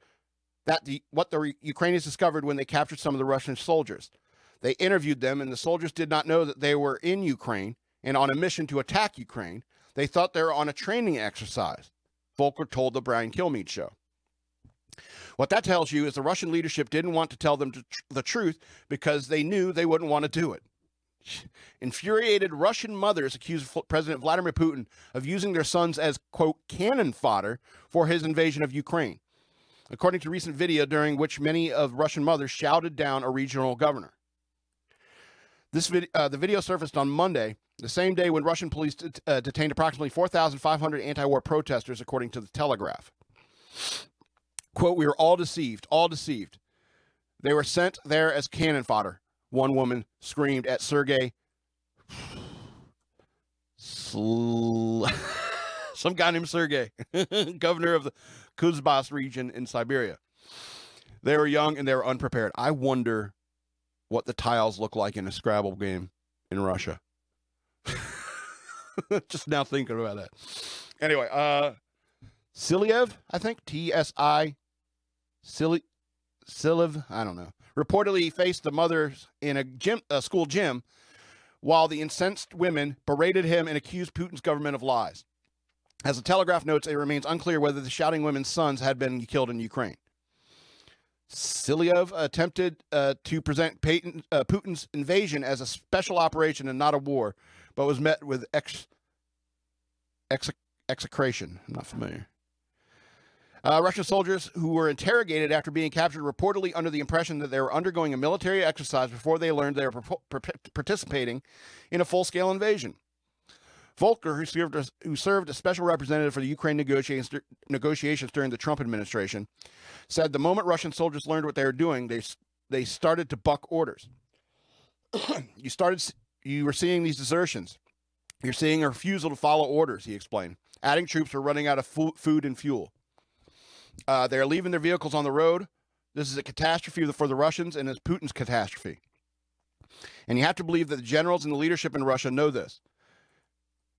that the what the Ukrainians discovered when they captured some of the Russian soldiers. They interviewed them, and the soldiers did not know that they were in Ukraine and on a mission to attack Ukraine. They thought they were on a training exercise, Volker told the Brian Kilmeade show. What that tells you is the Russian leadership didn't want to tell them the truth because they knew they wouldn't want to do it. *laughs* Infuriated Russian mothers accused President Vladimir Putin of using their sons as, quote, cannon fodder for his invasion of Ukraine, according to recent video during which many of Russian mothers shouted down a regional governor. This vid- uh, the video surfaced on Monday the same day when Russian police uh, detained approximately 4,500 anti war protesters, according to the Telegraph. Quote, We were all deceived, all deceived. They were sent there as cannon fodder, one woman screamed at Sergei. Sl- *laughs* Some guy named Sergei, *laughs* governor of the Kuzbas region in Siberia. They were young and they were unprepared. I wonder what the tiles look like in a Scrabble game in Russia. *laughs* Just now thinking about that. Anyway, uh Siliev, I think T S I Sili Siliv, I don't know. Reportedly he faced the mothers in a gym a school gym while the incensed women berated him and accused Putin's government of lies. As the Telegraph notes, it remains unclear whether the shouting women's sons had been killed in Ukraine. Siliev attempted uh, to present Peyton, uh, Putin's invasion as a special operation and not a war, but was met with ex, ex, execration. I'm not familiar. Uh, Russian soldiers who were interrogated after being captured reportedly under the impression that they were undergoing a military exercise before they learned they were participating in a full scale invasion. Volker, who served as, who served as special representative for the Ukraine negotiations, negotiations during the Trump administration, said the moment Russian soldiers learned what they were doing, they they started to buck orders. *clears throat* you started you were seeing these desertions. You're seeing a refusal to follow orders, he explained. Adding troops were running out of food and fuel. Uh, they're leaving their vehicles on the road. This is a catastrophe for the Russians and it's Putin's catastrophe. And you have to believe that the generals and the leadership in Russia know this.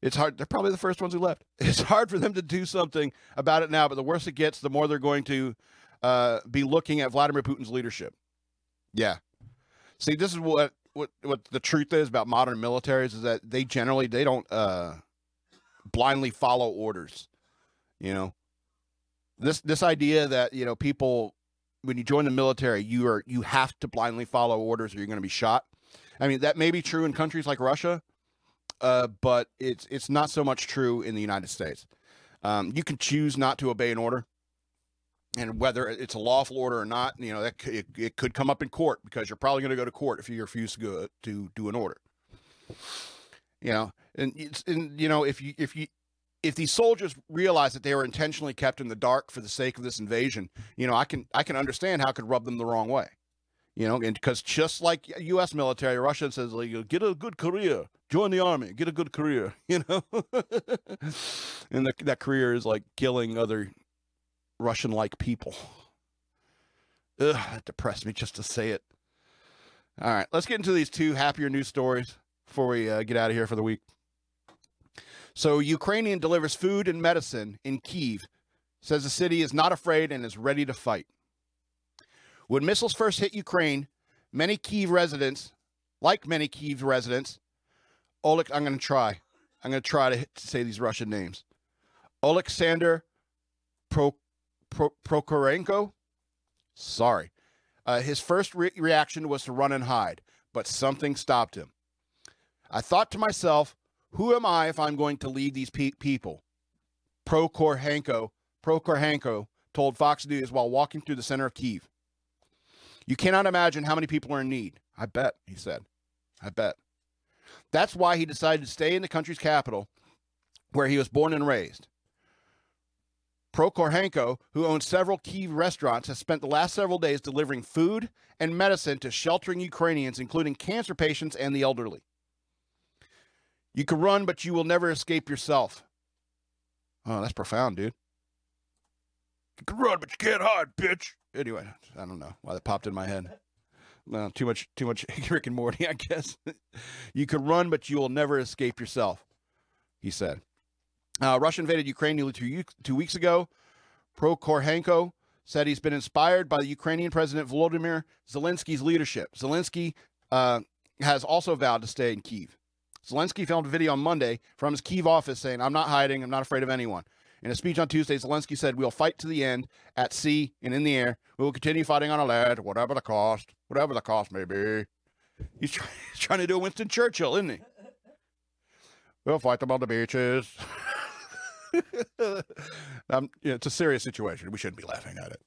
It's hard. They're probably the first ones who left. *laughs* It's hard for them to do something about it now, but the worse it gets, the more they're going to uh, be looking at Vladimir Putin's leadership. Yeah. See, this is what what what the truth is about modern militaries is that they generally they don't uh, blindly follow orders. You know, this this idea that you know people when you join the military you are you have to blindly follow orders or you're going to be shot. I mean that may be true in countries like Russia, uh, but it's it's not so much true in the United States. Um, you can choose not to obey an order, and whether it's a lawful order or not, you know that it, it could come up in court because you're probably going to go to court if you refuse to go to do an order. You know, and and you know if you if you if these soldiers realize that they were intentionally kept in the dark for the sake of this invasion, you know, I can I can understand how it could rub them the wrong way. You know, and because just like U.S. military, Russia says like, get a good career, join the army, get a good career. *laughs* You know, and the, that career is like killing other Russian-like people. Ugh, that depressed me just to say it. All right, let's get into these two happier news stories before we uh, get out of here for the week. So, Ukrainian delivers food and medicine in Kiev, says the city is not afraid and is ready to fight. When missiles first hit Ukraine, many Kiev residents, like many Kiev residents, Oleg, I'm going to try. I'm going to try to say these Russian names. Alexander Pro, Pro, Prokorenko. Sorry. Uh, his first re- reaction was to run and hide, but something stopped him. I thought to myself, who am I if I'm going to lead these pe- people? Prokorenko, Prokorenko told Fox News while walking through the center of Kiev. You cannot imagine how many people are in need. I bet, he said. I bet. That's why he decided to stay in the country's capital, where he was born and raised. Prokorenko, who owns several key restaurants, has spent the last several days delivering food and medicine to sheltering Ukrainians, including cancer patients and the elderly. You can run, but you will never escape yourself. Oh, that's profound, dude. You can run, but you can't hide, bitch. Anyway, I don't know why that popped in my head. No, too much, too much *laughs* Rick and Morty, I guess. you can run, but you will never escape yourself, he said. Uh, Russia invaded Ukraine nearly two, two weeks ago. Prokorenko said he's been inspired by the Ukrainian President Volodymyr Zelensky's leadership. Zelensky uh, has also vowed to stay in Kiev. Zelensky filmed a video on Monday from his Kiev office saying, I'm not hiding, I'm not afraid of anyone. In a speech on Tuesday, Zelensky said, We'll fight to the end, at sea and in the air. We will continue fighting on a land, whatever the cost, whatever the cost may be. He's, try- *laughs* he's trying to do a Winston Churchill, isn't he? We'll fight them on the beaches. *laughs* um, know, it's a serious situation. We shouldn't be laughing at it.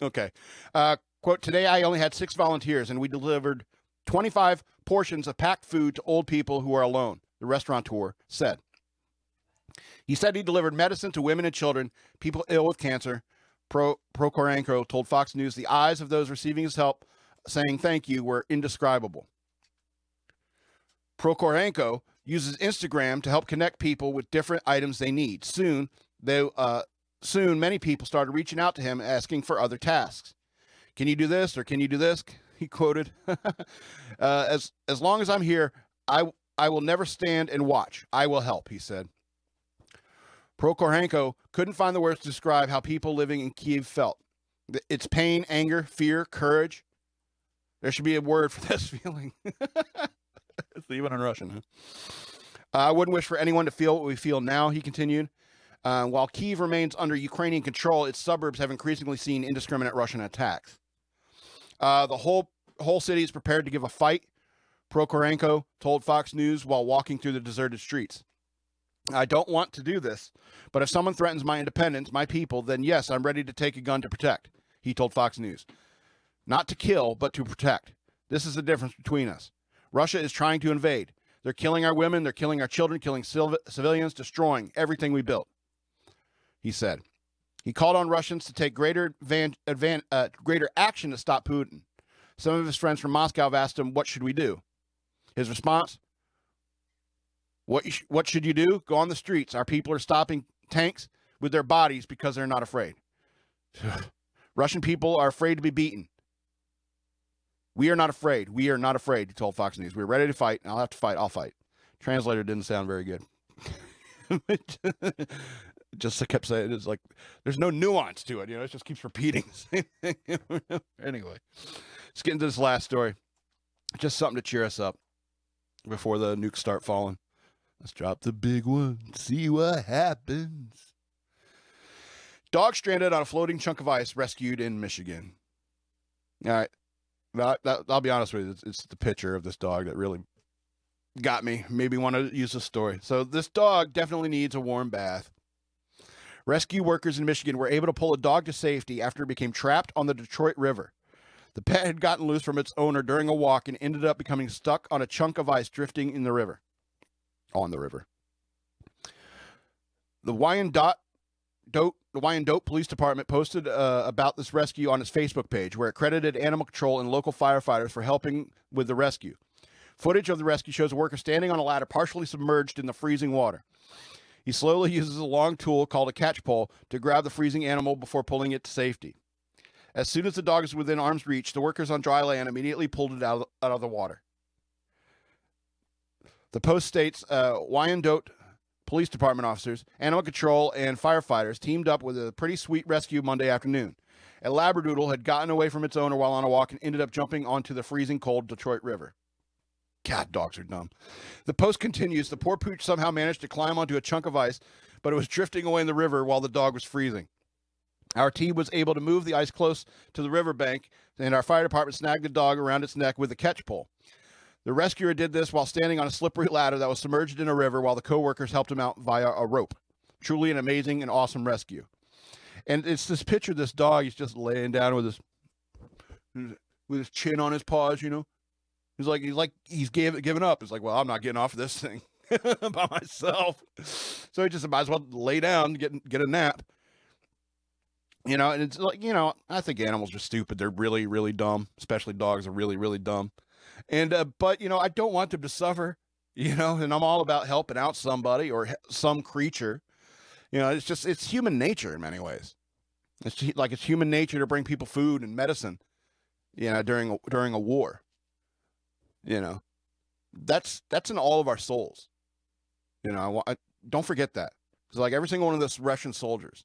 Okay. Uh, quote Today I only had six volunteers, and we delivered 25 portions of packed food to old people who are alone, the restaurateur said. He said he delivered medicine to women and children, people ill with cancer. Pro, Prokorenko told Fox News the eyes of those receiving his help saying thank you were indescribable. Prokorenko uses Instagram to help connect people with different items they need. Soon, they, uh, soon many people started reaching out to him asking for other tasks. Can you do this or can you do this? He quoted, *laughs* uh, "As as long as I'm here, I I will never stand and watch. I will help," he said. Prokorenko couldn't find the words to describe how people living in Kiev felt. It's pain, anger, fear, courage. There should be a word for *laughs* this feeling. *laughs* it's even in Russian. Huh? Uh, I wouldn't wish for anyone to feel what we feel now, he continued. Uh, while Kiev remains under Ukrainian control, its suburbs have increasingly seen indiscriminate Russian attacks. Uh, the whole whole city is prepared to give a fight, Prokorenko told Fox News while walking through the deserted streets. I don't want to do this, but if someone threatens my independence, my people, then yes, I'm ready to take a gun to protect, he told Fox News. Not to kill, but to protect. This is the difference between us. Russia is trying to invade. They're killing our women, they're killing our children, killing civ- civilians, destroying everything we built. He said. He called on Russians to take greater advan- advan- uh, greater action to stop Putin. Some of his friends from Moscow have asked him, "What should we do?" His response: "What sh- what should you do? Go on the streets. Our people are stopping tanks with their bodies because they're not afraid. *sighs* Russian people are afraid to be beaten. We are not afraid. We are not afraid." He told Fox News, "We're ready to fight. I'll have to fight. I'll fight." Translator didn't sound very good. *laughs* just kept saying it's like there's no nuance to it, you know. It just keeps repeating the same thing. *laughs* anyway, let's get into this last story. Just something to cheer us up before the nukes start falling. Let's drop the big one. See what happens. Dog stranded on a floating chunk of ice rescued in Michigan. All right. That, I'll be honest with you. It's, it's the picture of this dog that really got me. Maybe want to use this story. So this dog definitely needs a warm bath. Rescue workers in Michigan were able to pull a dog to safety after it became trapped on the Detroit River. The pet had gotten loose from its owner during a walk and ended up becoming stuck on a chunk of ice drifting in the river. On the river. The Wyandotte Dope, the Wyandotte Police Department posted uh, about this rescue on its Facebook page, where it credited animal control and local firefighters for helping with the rescue. Footage of the rescue shows a worker standing on a ladder partially submerged in the freezing water. He slowly *laughs* uses a long tool called a catch pole to grab the freezing animal before pulling it to safety. As soon as the dog is within arm's reach, the workers on dry land immediately pulled it out of, out of the water. The post states uh, Wyandotte Police Department officers, animal control, and firefighters teamed up with a pretty sweet rescue Monday afternoon. A Labradoodle had gotten away from its owner while on a walk and ended up jumping onto the freezing cold Detroit River. God, dogs are dumb. The post continues the poor pooch somehow managed to climb onto a chunk of ice, but it was drifting away in the river while the dog was freezing. Our team was able to move the ice close to the riverbank, and our fire department snagged the dog around its neck with a catch pole. The rescuer did this while standing on a slippery ladder that was submerged in a river while the co-workers helped him out via a rope. Truly an amazing and awesome rescue. And it's this picture this dog. He's just laying down with his with his chin on his paws, you know. He's like he's like he's gave, giving up. It's like, well, I'm not getting off of this thing *laughs* by myself. So he just might as well lay down, get get a nap. You know, and it's like, you know, I think animals are stupid. They're really, really dumb. Especially dogs are really, really dumb. And uh, but you know, I don't want them to suffer. *laughs* You know, and I'm all about helping out somebody or some creature. You know, it's just it's human nature in many ways. It's like it's human nature to bring people food and medicine. You know, during a, during a war. You know, that's that's in all of our souls. You know, I, I, don't forget that because like every single one of those Russian soldiers,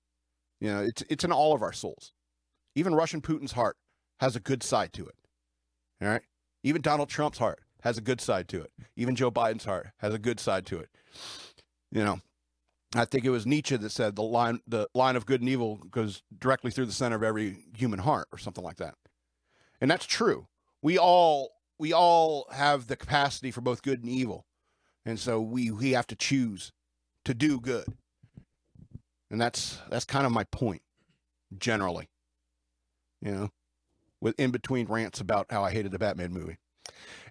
you know, it's it's in all of our souls. Even Russian Putin's heart has a good side to it. All right. Even Donald Trump's heart has a good side to it. Even Joe Biden's heart has a good side to it. You know, I think it was Nietzsche that said the line the line of good and evil goes directly through the center of every human heart or something like that. And that's true. We all we all have the capacity for both good and evil. And so we we have to choose to do good. And that's that's kind of my point generally. You know, with in between rants about how I hated the Batman movie.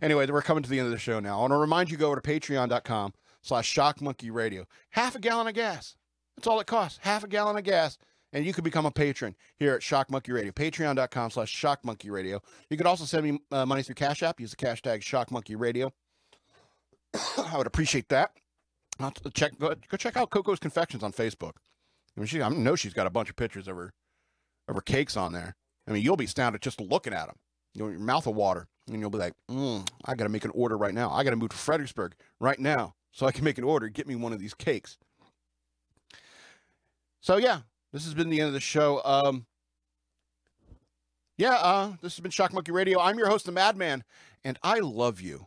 Anyway, we're coming to the end of the show now. I want to remind you go over to patreon.com slash shock monkey radio. Half a gallon of gas. That's all it costs. Half a gallon of gas. And you can become a patron here at Shock Monkey Radio. Patreon.com slash Shock Monkey Radio. You could also send me uh, money through Cash App. Use the cash tag Shock Monkey Radio. *coughs* I would appreciate that. I'll check go, go check out Coco's Confections on Facebook. I mean, she I know she's got a bunch of pictures of her of her cakes on there. I mean, you'll be astounded just looking at them. You know, your mouth will water, and you'll be like, mm, "I got to make an order right now. I got to move to Fredericksburg right now so I can make an order. Get me one of these cakes." So yeah, this has been the end of the show. Um, yeah, uh, this has been Shock Monkey Radio. I'm your host, the Madman, and I love you.